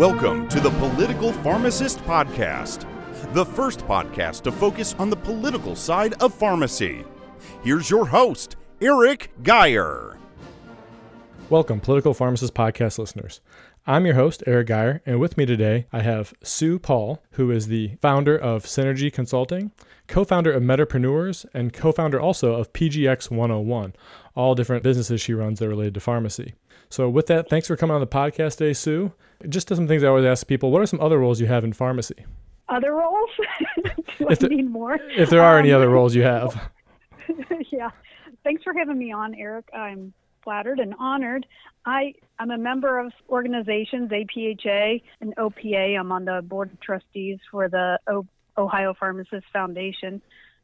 Welcome to the Political Pharmacist Podcast, the first podcast to focus on the political side of pharmacy. Here's your host, Eric Geyer. Welcome, Political Pharmacist Podcast listeners. I'm your host, Eric Geyer, and with me today I have Sue Paul, who is the founder of Synergy Consulting, co founder of Metapreneurs, and co founder also of PGX 101, all different businesses she runs that are related to pharmacy. So, with that, thanks for coming on the podcast today, Sue. Just some things I always ask people what are some other roles you have in pharmacy? Other roles? Do If I the- need more? If there are any Um, other roles you have. yeah. Thanks for having me on, Eric. I'm flattered and honored. I, I'm a member of organizations, APHA and OPA. I'm on the board of trustees for the o- Ohio Pharmacists Foundation.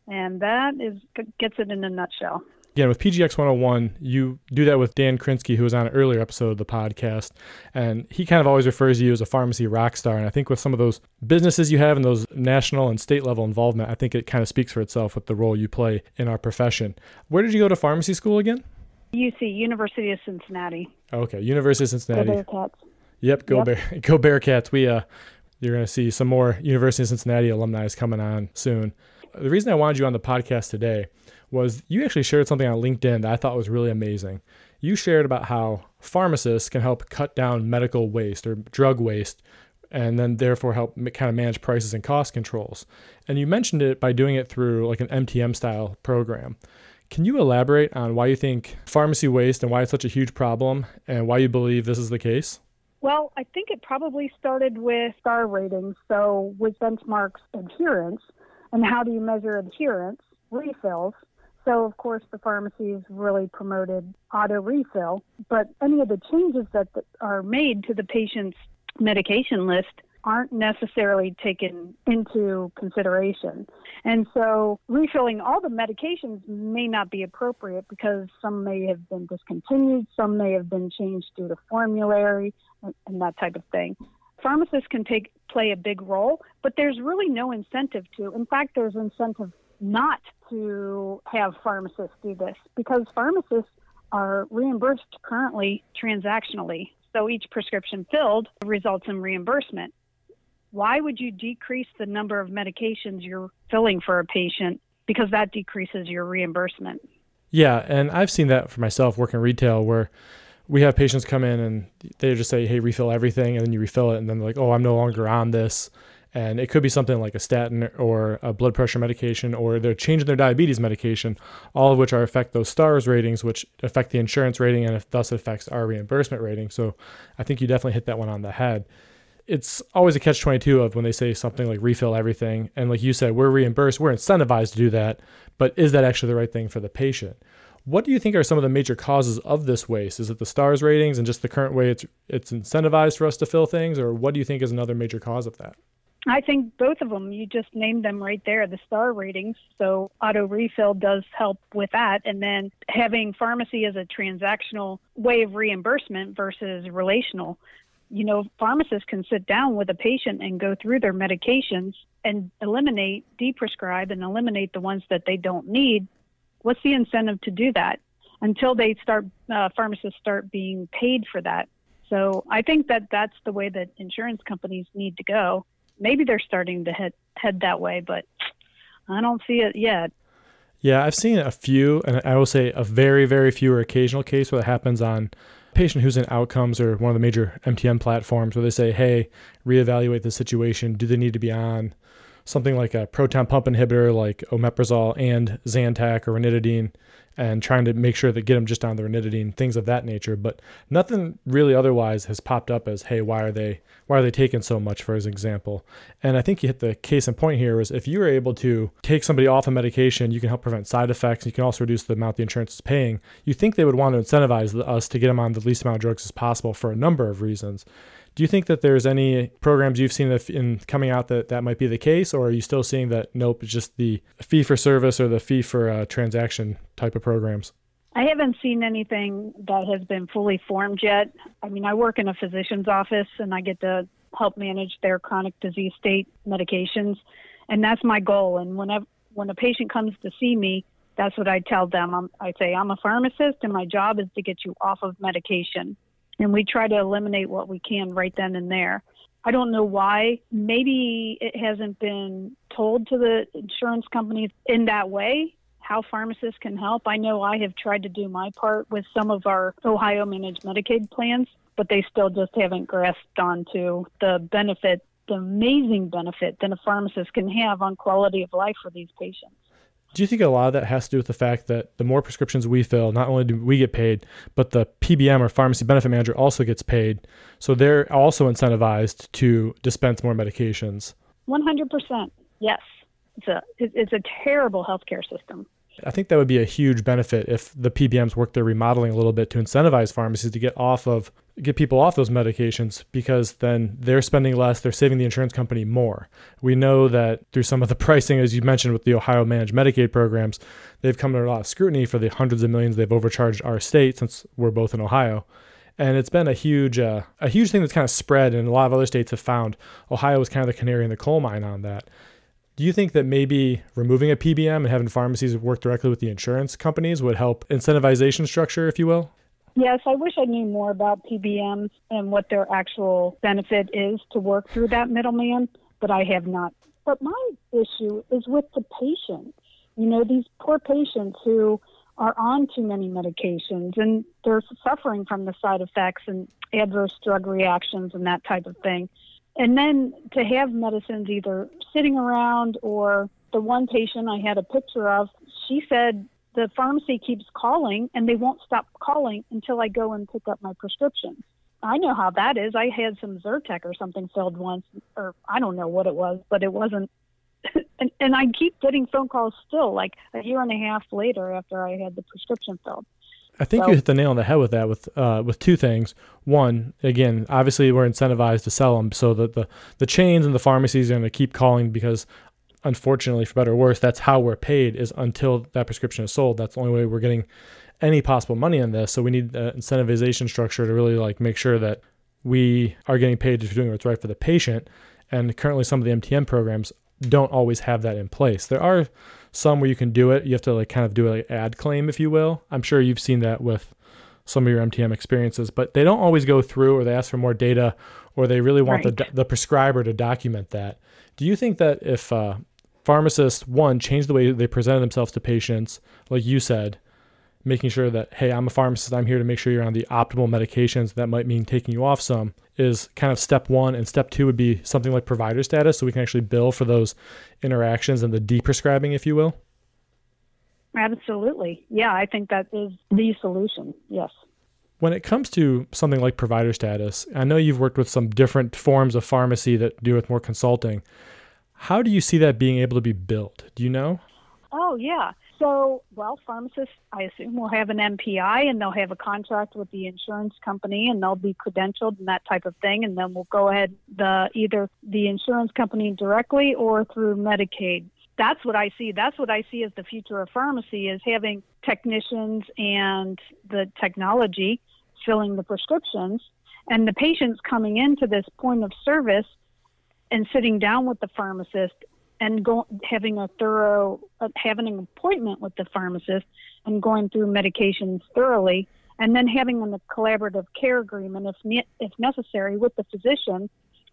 And that is gets it in a nutshell. Again, with PGX 101, you do that with Dan Krinsky, who was on an earlier episode of the podcast. And he kind of always refers to you as a pharmacy rock star. And I think with some of those businesses you have and those national and state level involvement, I think it kind of speaks for itself with the role you play in our profession. Where did you go to pharmacy school again? UC, University of Cincinnati. Okay, University of Go Cincinnati. Bearcats. Yep, go Yep. Bear, go Bearcats. We uh, you're gonna see some more University of Cincinnati alumni coming on soon. The reason I wanted you on the podcast today was you actually shared something on LinkedIn that I thought was really amazing. You shared about how pharmacists can help cut down medical waste or drug waste, and then therefore help kind of manage prices and cost controls. And you mentioned it by doing it through like an MTM style program. Can you elaborate on why you think pharmacy waste and why it's such a huge problem and why you believe this is the case? Well, I think it probably started with star ratings. So, with benchmarks adherence, and how do you measure adherence? Refills. So, of course, the pharmacies really promoted auto refill, but any of the changes that are made to the patient's medication list aren't necessarily taken into consideration. And so refilling all the medications may not be appropriate because some may have been discontinued, some may have been changed due to formulary and that type of thing. Pharmacists can take play a big role, but there's really no incentive to. In fact, there's incentive not to have pharmacists do this because pharmacists are reimbursed currently transactionally. So each prescription filled results in reimbursement why would you decrease the number of medications you're filling for a patient because that decreases your reimbursement Yeah, and I've seen that for myself working retail where we have patients come in and they just say, "Hey, refill everything," and then you refill it, and then they're like, "Oh, I'm no longer on this." And it could be something like a statin or a blood pressure medication, or they're changing their diabetes medication, all of which are affect those stars ratings, which affect the insurance rating, and thus affects our reimbursement rating. So, I think you definitely hit that one on the head. It's always a catch 22 of when they say something like refill everything. And like you said, we're reimbursed, we're incentivized to do that. But is that actually the right thing for the patient? What do you think are some of the major causes of this waste? Is it the stars ratings and just the current way it's it's incentivized for us to fill things, or what do you think is another major cause of that? I think both of them you just named them right there the star ratings. So auto refill does help with that. And then having pharmacy as a transactional way of reimbursement versus relational. You know pharmacists can sit down with a patient and go through their medications and eliminate deprescribe and eliminate the ones that they don't need. What's the incentive to do that? Until they start uh, pharmacists start being paid for that. So i think that that's the way that insurance companies need to go maybe they're starting to head head that way but i don't see it yet Yeah, I've seen a few, and I will say a very, very few or occasional case where it happens on a patient who's in outcomes or one of the major MTM platforms where they say, hey, reevaluate the situation. Do they need to be on something like a proton pump inhibitor like omeprazole and Zantac or ranitidine and trying to make sure that get them just on the ranitidine, things of that nature. But nothing really otherwise has popped up as, hey, why are they why are they taking so much, for as example? And I think you hit the case in point here was if you were able to take somebody off a medication, you can help prevent side effects. You can also reduce the amount the insurance is paying. You think they would want to incentivize us to get them on the least amount of drugs as possible for a number of reasons. Do you think that there's any programs you've seen in coming out that that might be the case, or are you still seeing that nope, it's just the fee for service or the fee for uh, transaction type of programs? I haven't seen anything that has been fully formed yet. I mean, I work in a physician's office and I get to help manage their chronic disease state medications, and that's my goal. And whenever when a patient comes to see me, that's what I tell them. I'm, I say I'm a pharmacist, and my job is to get you off of medication, and we try to eliminate what we can right then and there. I don't know why. Maybe it hasn't been told to the insurance companies in that way how pharmacists can help. I know I have tried to do my part with some of our Ohio managed Medicaid plans, but they still just haven't grasped onto the benefit, the amazing benefit that a pharmacist can have on quality of life for these patients. Do you think a lot of that has to do with the fact that the more prescriptions we fill, not only do we get paid, but the PBM or pharmacy benefit manager also gets paid. So they're also incentivized to dispense more medications. 100%. Yes. It's a, it's a terrible healthcare system. I think that would be a huge benefit if the PBMs work their remodeling a little bit to incentivize pharmacies to get off of get people off those medications because then they're spending less, they're saving the insurance company more. We know that through some of the pricing, as you mentioned with the Ohio managed Medicaid programs, they've come under a lot of scrutiny for the hundreds of millions they've overcharged our state since we're both in Ohio. And it's been a huge, uh, a huge thing that's kind of spread, and a lot of other states have found Ohio was kind of the canary in the coal mine on that. Do you think that maybe removing a PBM and having pharmacies work directly with the insurance companies would help incentivization structure, if you will? Yes, I wish I knew more about PBMs and what their actual benefit is to work through that middleman, but I have not. But my issue is with the patients. You know, these poor patients who are on too many medications and they're suffering from the side effects and adverse drug reactions and that type of thing. And then to have medicines either sitting around or the one patient I had a picture of, she said the pharmacy keeps calling and they won't stop calling until I go and pick up my prescriptions. I know how that is. I had some Zyrtec or something filled once, or I don't know what it was, but it wasn't. and, and I keep getting phone calls still, like a year and a half later after I had the prescription filled. I think so, you hit the nail on the head with that. With uh, with two things. One, again, obviously we're incentivized to sell them, so that the the chains and the pharmacies are going to keep calling because, unfortunately, for better or worse, that's how we're paid is until that prescription is sold. That's the only way we're getting any possible money on this. So we need an incentivization structure to really like make sure that we are getting paid for doing what's right for the patient. And currently, some of the MTM programs don't always have that in place. There are some where you can do it. You have to like kind of do an like ad claim, if you will. I'm sure you've seen that with some of your MTM experiences, but they don't always go through or they ask for more data or they really want right. the, the prescriber to document that. Do you think that if uh, pharmacists, one, change the way they presented themselves to patients, like you said, making sure that, hey, I'm a pharmacist, I'm here to make sure you're on the optimal medications, that might mean taking you off some, is kind of step one. And step two would be something like provider status, so we can actually bill for those interactions and the deprescribing, if you will. Absolutely. Yeah, I think that is the solution. Yes. When it comes to something like provider status, I know you've worked with some different forms of pharmacy that do with more consulting. How do you see that being able to be built? Do you know? Oh, yeah. So, well, pharmacists, I assume, will have an NPI and they'll have a contract with the insurance company and they'll be credentialed and that type of thing. And then we'll go ahead the either the insurance company directly or through Medicaid. That's what I see. That's what I see as the future of pharmacy is having technicians and the technology filling the prescriptions and the patients coming into this point of service and sitting down with the pharmacist and go, having a thorough uh, having an appointment with the pharmacist and going through medications thoroughly and then having a collaborative care agreement if ne- if necessary with the physician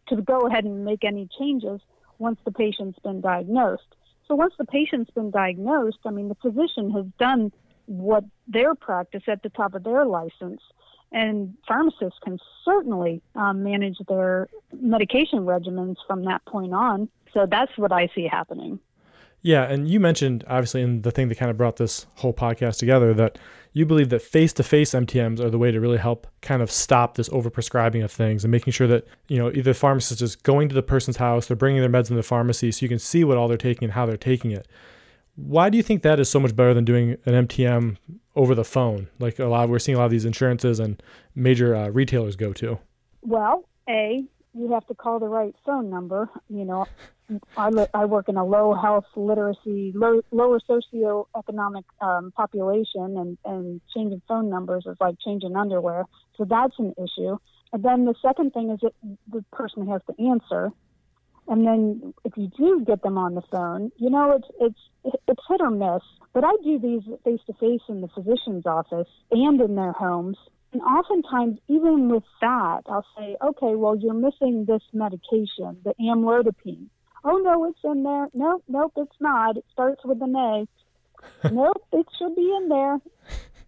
to go ahead and make any changes once the patient's been diagnosed. So once the patient's been diagnosed i mean the physician has done what their practice at the top of their license and pharmacists can certainly um, manage their medication regimens from that point on so that's what I see happening. Yeah, and you mentioned obviously in the thing that kind of brought this whole podcast together that you believe that face-to-face MTMs are the way to really help kind of stop this overprescribing of things and making sure that you know either the pharmacist is going to the person's house, they're bringing their meds in the pharmacy, so you can see what all they're taking and how they're taking it. Why do you think that is so much better than doing an MTM over the phone, like a lot? We're seeing a lot of these insurances and major uh, retailers go to. Well, a you have to call the right phone number. You know, I, I work in a low health literacy, low, lower socioeconomic um, population, and, and changing phone numbers is like changing underwear. So that's an issue. And then the second thing is that the person has to answer. And then if you do get them on the phone, you know, it's it's it's hit or miss. But I do these face to face in the physician's office and in their homes And oftentimes, even with that, I'll say, okay, well, you're missing this medication, the amlodipine. Oh, no, it's in there. Nope, nope, it's not. It starts with an A. nope, it should be in there.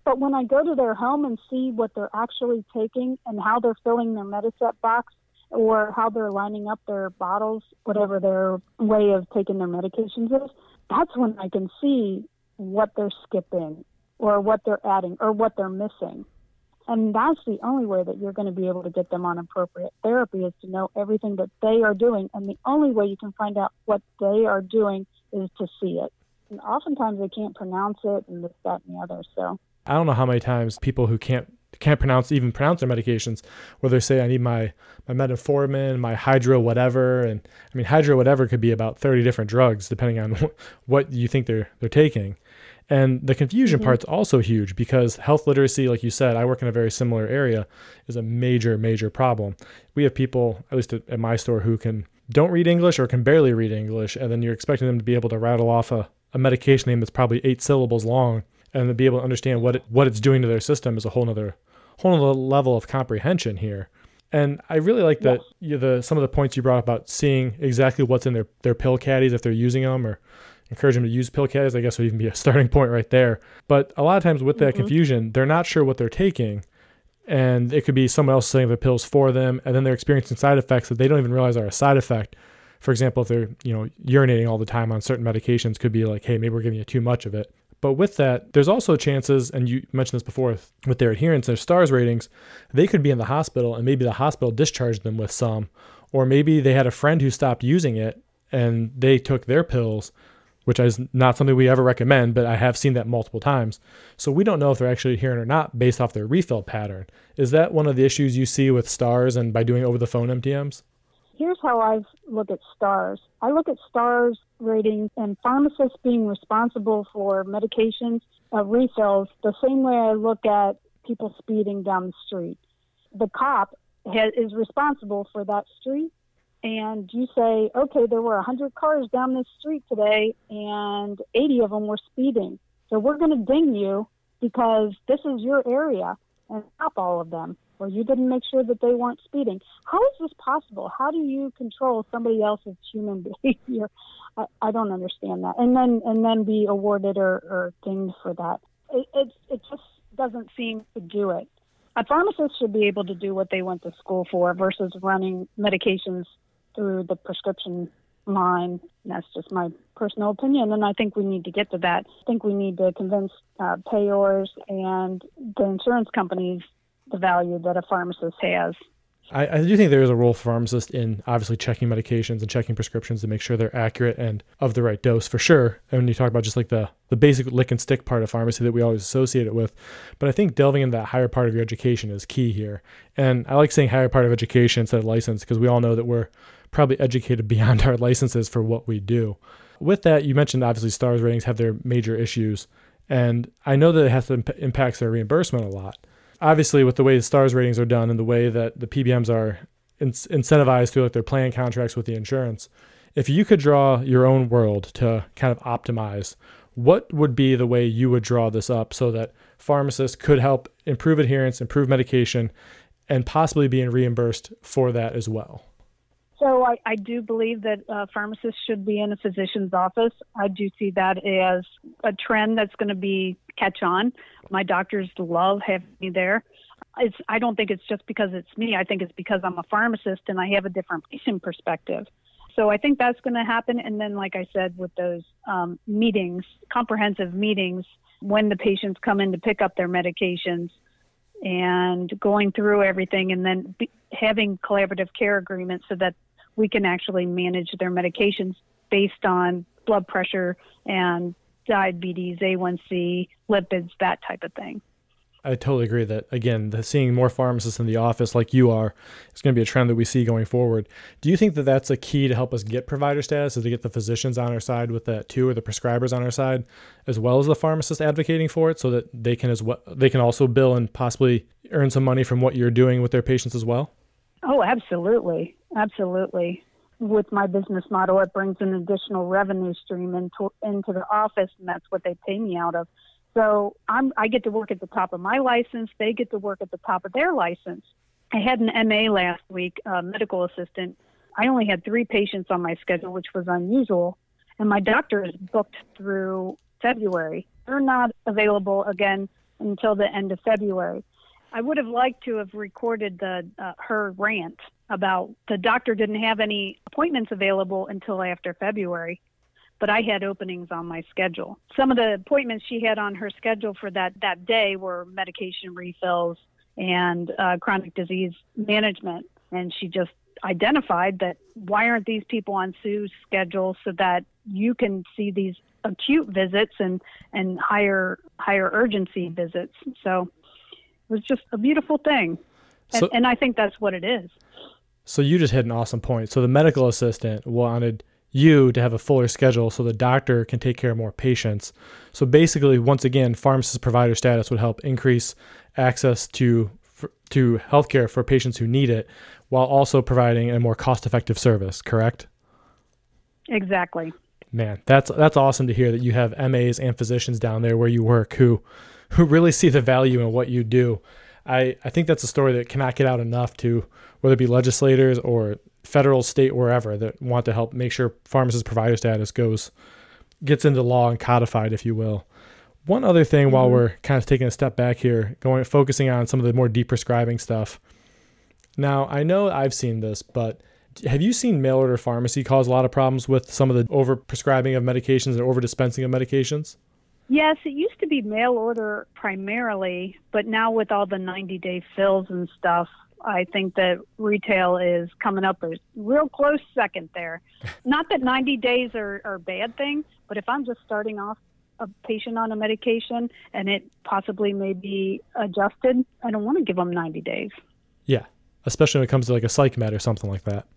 But when I go to their home and see what they're actually taking and how they're filling their Mediset box or how they're lining up their bottles, whatever their way of taking their medications is, that's when I can see what they're skipping or what they're adding or what they're missing. And that's the only way that you're going to be able to get them on appropriate therapy is to know everything that they are doing. And the only way you can find out what they are doing is to see it. And oftentimes they can't pronounce it and this, that, and the other. So I don't know how many times people who can't can't pronounce even pronounce their medications, where they say I need my my metformin, my hydro whatever, and I mean hydro whatever could be about thirty different drugs depending on what you think they're they're taking. And the confusion mm-hmm. part's also huge because health literacy, like you said, I work in a very similar area, is a major, major problem. We have people, at least at, my store, who can don't read English or can barely read English, and then you're expecting them to be able to rattle off a, a medication name that's probably eight syllables long and to be able to understand what it, what it's doing to their system is a whole other whole other level of comprehension here. And I really like that you, the some of the points you brought up about seeing exactly what's in their their pill caddies if they're using them or encourage them to use pill caddies. I guess would even be a starting point right there. But a lot of times with that mm-hmm. confusion, they're not sure what they're taking, and it could be someone else saying the pills for them, and then they're experiencing side effects that they don't even realize are a side effect. For example, if they're you know urinating all the time on certain medications, could be like, hey, maybe we're giving you too much of it. But with that, there's also chances, and you mentioned this before with their adherence, their stars ratings, they could be in the hospital and maybe the hospital discharged them with some, or maybe they had a friend who stopped using it and they took their pills, which is not something we ever recommend, but I have seen that multiple times. So we don't know if they're actually adherent or not based off their refill pattern. Is that one of the issues you see with stars and by doing over the phone MTMs? here's how I look at stars. I look at stars ratings and pharmacists being responsible for medications uh, refills the same way I look at people speeding down the street. The cop ha- is responsible for that street, and you say, okay, there were 100 cars down this street today, and 80 of them were speeding. So we're going to ding you because this is your area and stop all of them or you didn't make sure that they weren't speeding. How is this possible? How do you control somebody else's human behavior? I, I don't understand that. And then and then be awarded or, or dinged for that. It, it it just doesn't seem to do it. A pharmacist should be able to do what they went to school for versus running medications through the prescription line. That's just my personal opinion, and I think we need to get to that. I think we need to convince uh, payors and the insurance companies the value that a pharmacist has. I, I, do think there is a role for pharmacists in obviously checking medications and checking prescriptions to make sure they're accurate and of the right dose for sure. And when you talk about just like the, the basic lick and stick part of pharmacy that we always associate it with. But I think delving into that higher part of your education is key here. And I like saying higher part of education instead of license because we all know that we're probably educated beyond our licenses for what we do. With that, you mentioned obviously stars ratings have their major issues. And I know that it has to imp- impacts their reimbursement a lot obviously with the way the stars ratings are done and the way that the PBMs are in- incentivized through like their plan contracts with the insurance, if you could draw your own world to kind of optimize, what would be the way you would draw this up so that pharmacists could help improve adherence, improve medication, and possibly being reimbursed for that as well? So I, I do believe that uh, pharmacists should be in a physician's office. I do see that as a trend that's going to be catch on. My doctors love having me there. It's, I don't think it's just because it's me. I think it's because I'm a pharmacist and I have a different patient perspective. So I think that's going to happen. And then, like I said, with those um, meetings, comprehensive meetings, when the patients come in to pick up their medications, and going through everything and then be, having collaborative care agreements so that we can actually manage their medications based on blood pressure and diabetes, A1C, lipids, that type of thing. I totally agree that again, the seeing more pharmacists in the office like you are is going to be a trend that we see going forward. Do you think that that's a key to help us get provider status, is to get the physicians on our side with that too, or the prescribers on our side, as well as the pharmacists advocating for it, so that they can as well they can also bill and possibly earn some money from what you're doing with their patients as well? Oh, absolutely, absolutely. With my business model, it brings an additional revenue stream into into the office, and that's what they pay me out of. So I'm, I get to work at the top of my license. They get to work at the top of their license. I had an MA last week, a medical assistant. I only had three patients on my schedule, which was unusual. And my doctor is booked through February. They're not available again until the end of February. I would have liked to have recorded the uh, her rant about the doctor didn't have any appointments available until after February, but I had openings on my schedule. Some of the appointments she had on her schedule for that that day were medication refills and uh, chronic disease management, and she just identified that why aren't these people on Sue's schedule so that you can see these acute visits and and higher higher urgency visits. So it was just a beautiful thing, and, so, and I think that's what it is. So you just hit an awesome point. So the medical assistant wanted you to have a fuller schedule so the doctor can take care of more patients. So basically, once again, pharmacist provider status would help increase access to to healthcare for patients who need it, while also providing a more cost-effective service. Correct? Exactly. Man, that's that's awesome to hear that you have MAs and physicians down there where you work who who really see the value in what you do. I, I think that's a story that cannot get out enough to whether it be legislators or federal, state, wherever that want to help make sure pharmacist provider status goes gets into law and codified, if you will. One other thing, mm-hmm. while we're kind of taking a step back here, going focusing on some of the more deprescribing stuff. Now, I know I've seen this, but have you seen mail order pharmacy cause a lot of problems with some of the over prescribing of medications and over dispensing of medications? Yes, it used to be mail order primarily, but now with all the 90 day fills and stuff, I think that retail is coming up a real close second there. Not that 90 days are, are a bad thing, but if I'm just starting off a patient on a medication and it possibly may be adjusted, I don't want to give them 90 days. Yeah, especially when it comes to like a psych med or something like that.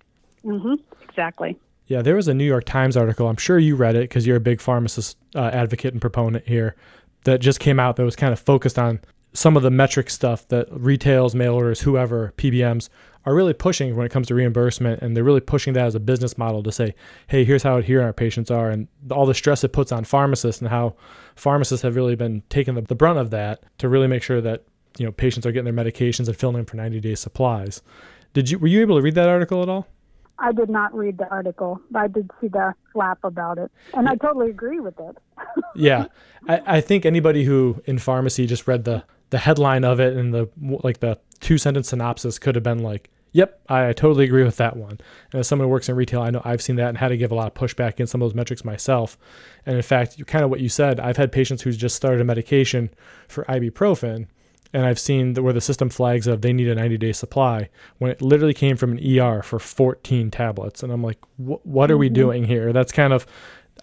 Mm-hmm. Exactly. Yeah, there was a New York Times article. I'm sure you read it because you're a big pharmacist uh, advocate and proponent here. That just came out that was kind of focused on some of the metric stuff that retails, mail orders, whoever, PBMs are really pushing when it comes to reimbursement. And they're really pushing that as a business model to say, hey, here's how adherent our patients are, and all the stress it puts on pharmacists and how pharmacists have really been taking the, the brunt of that to really make sure that you know patients are getting their medications and filling in for 90 day supplies. Did you were you able to read that article at all? I did not read the article, but I did see the flap about it, and I totally agree with it. yeah, I, I think anybody who in pharmacy just read the the headline of it and the like the two sentence synopsis could have been like, "Yep, I, I totally agree with that one." And as someone who works in retail, I know I've seen that and had to give a lot of pushback in some of those metrics myself. And in fact, kind of what you said, I've had patients who's just started a medication for ibuprofen and I've seen the, where the system flags of they need a 90 day supply when it literally came from an ER for 14 tablets. And I'm like, what are we mm-hmm. doing here? That's kind of,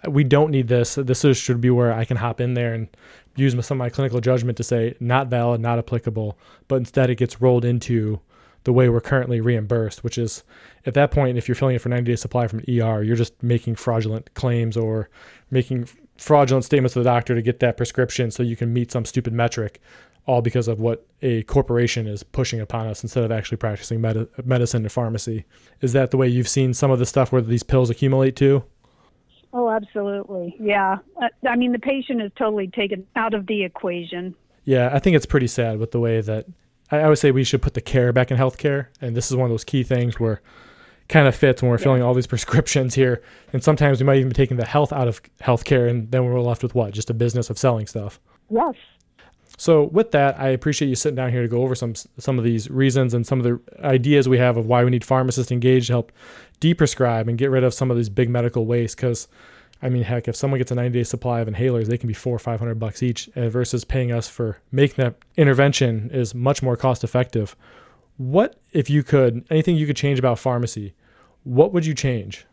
we don't need this. This is, should be where I can hop in there and use some of my clinical judgment to say not valid, not applicable, but instead it gets rolled into the way we're currently reimbursed, which is at that point, if you're filling it for 90 day supply from an ER, you're just making fraudulent claims or making fraudulent statements to the doctor to get that prescription so you can meet some stupid metric all because of what a corporation is pushing upon us instead of actually practicing med- medicine and pharmacy. Is that the way you've seen some of the stuff where these pills accumulate too? Oh, absolutely. Yeah. Uh, I mean, the patient is totally taken out of the equation. Yeah, I think it's pretty sad with the way that I, would say we should put the care back in healthcare. And this is one of those key things where kind of fits when we're yeah. filling all these prescriptions here. And sometimes we might even be taking the health out of healthcare, and then we're left with what? Just a business of selling stuff. Yes, so with that, I appreciate you sitting down here to go over some some of these reasons and some of the ideas we have of why we need pharmacists engaged to help deprescribe and get rid of some of these big medical waste. Because, I mean, heck, if someone gets a 90 day supply of inhalers, they can be four or five hundred bucks each, uh, versus paying us for making that intervention is much more cost effective. What if you could anything you could change about pharmacy? What would you change?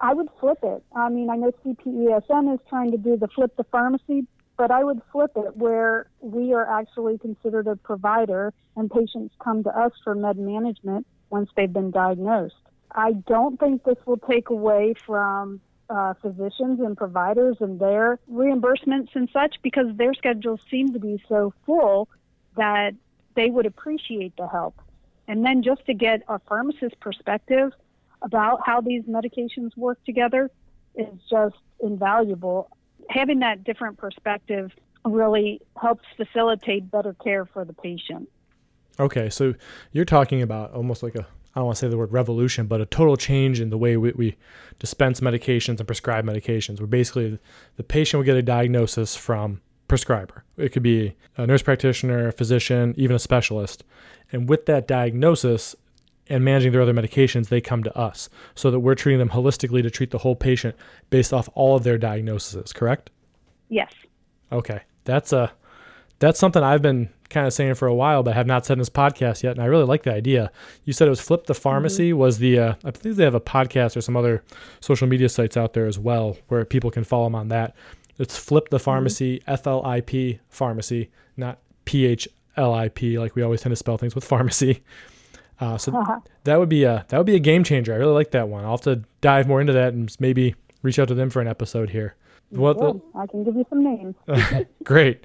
I would flip it. I mean, I know CPESN is trying to do the flip the pharmacy but I would flip it where we are actually considered a provider and patients come to us for med management once they've been diagnosed. I don't think this will take away from uh, physicians and providers and their reimbursements and such because their schedules seem to be so full that they would appreciate the help. And then just to get a pharmacist perspective about how these medications work together is just invaluable having that different perspective really helps facilitate better care for the patient. Okay, so you're talking about almost like a I don't want to say the word revolution, but a total change in the way we, we dispense medications and prescribe medications. Where basically the patient will get a diagnosis from prescriber. It could be a nurse practitioner, a physician, even a specialist. And with that diagnosis and managing their other medications, they come to us so that we're treating them holistically to treat the whole patient based off all of their diagnoses, correct? Yes. Okay. That's a that's something I've been kind of saying for a while, but have not said in this podcast yet. And I really like the idea. You said it was Flip the Pharmacy mm-hmm. was the, uh, I believe they have a podcast or some other social media sites out there as well where people can follow them on that. It's Flip the Pharmacy, mm-hmm. F L I P Pharmacy, not P H L I P like we always tend to spell things with pharmacy. Uh, so uh-huh. that would be a that would be a game changer. I really like that one. I'll have to dive more into that and maybe reach out to them for an episode here. Well, the, I can give you some names. great.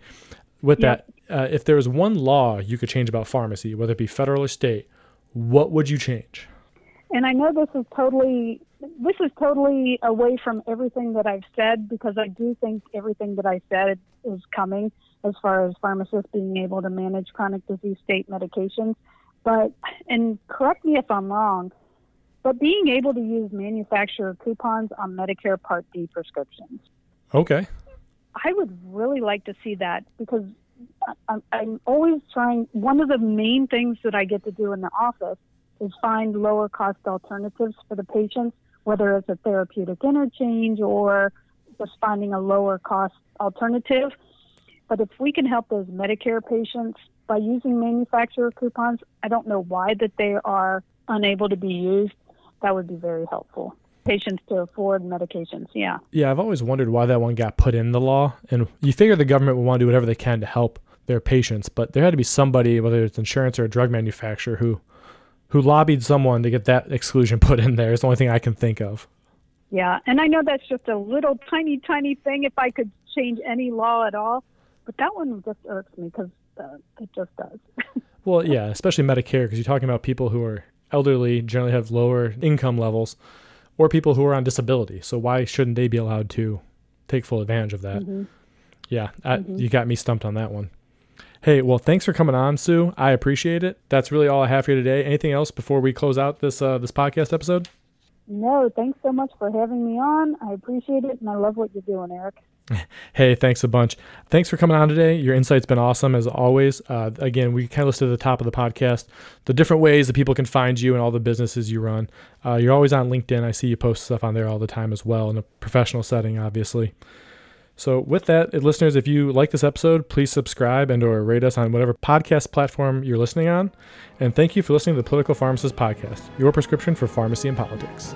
With yeah. that, uh, if there was one law you could change about pharmacy, whether it be federal or state, what would you change? And I know this is totally this is totally away from everything that I've said because I do think everything that I said is coming as far as pharmacists being able to manage chronic disease state medications. But and correct me if I'm wrong, but being able to use manufacturer coupons on Medicare Part D prescriptions. Okay. I would really like to see that because I'm, I'm always trying. One of the main things that I get to do in the office is find lower cost alternatives for the patients, whether it's a therapeutic interchange or just finding a lower cost alternative. But if we can help those Medicare patients by using manufacturer coupons, I don't know why that they are unable to be used. That would be very helpful. Patients to afford medications, yeah. Yeah, I've always wondered why that one got put in the law. And you figure the government would want to do whatever they can to help their patients, but there had to be somebody, whether it's insurance or a drug manufacturer, who who lobbied someone to get that exclusion put in there. Is the only thing I can think of. Yeah, and I know that's just a little tiny, tiny thing. If I could change any law at all, but that one just irks me because uh, it just does. well, yeah, especially Medicare because you're talking about people who are elderly, generally have lower income levels, or people who are on disability. So why shouldn't they be allowed to take full advantage of that? Mm-hmm. Yeah, I, mm-hmm. you got me stumped on that one. Hey, well, thanks for coming on, Sue. I appreciate it. That's really all I have for you today. Anything else before we close out this uh, this podcast episode? No, thanks so much for having me on. I appreciate it, and I love what you're doing, Eric. Hey, thanks a bunch. Thanks for coming on today. Your insight's been awesome as always. Uh, again, we kind of listed at the top of the podcast the different ways that people can find you and all the businesses you run. Uh, you're always on LinkedIn. I see you post stuff on there all the time as well in a professional setting, obviously. So with that, listeners, if you like this episode, please subscribe and or rate us on whatever podcast platform you're listening on. And thank you for listening to the Political Pharmacist Podcast, your prescription for pharmacy and politics.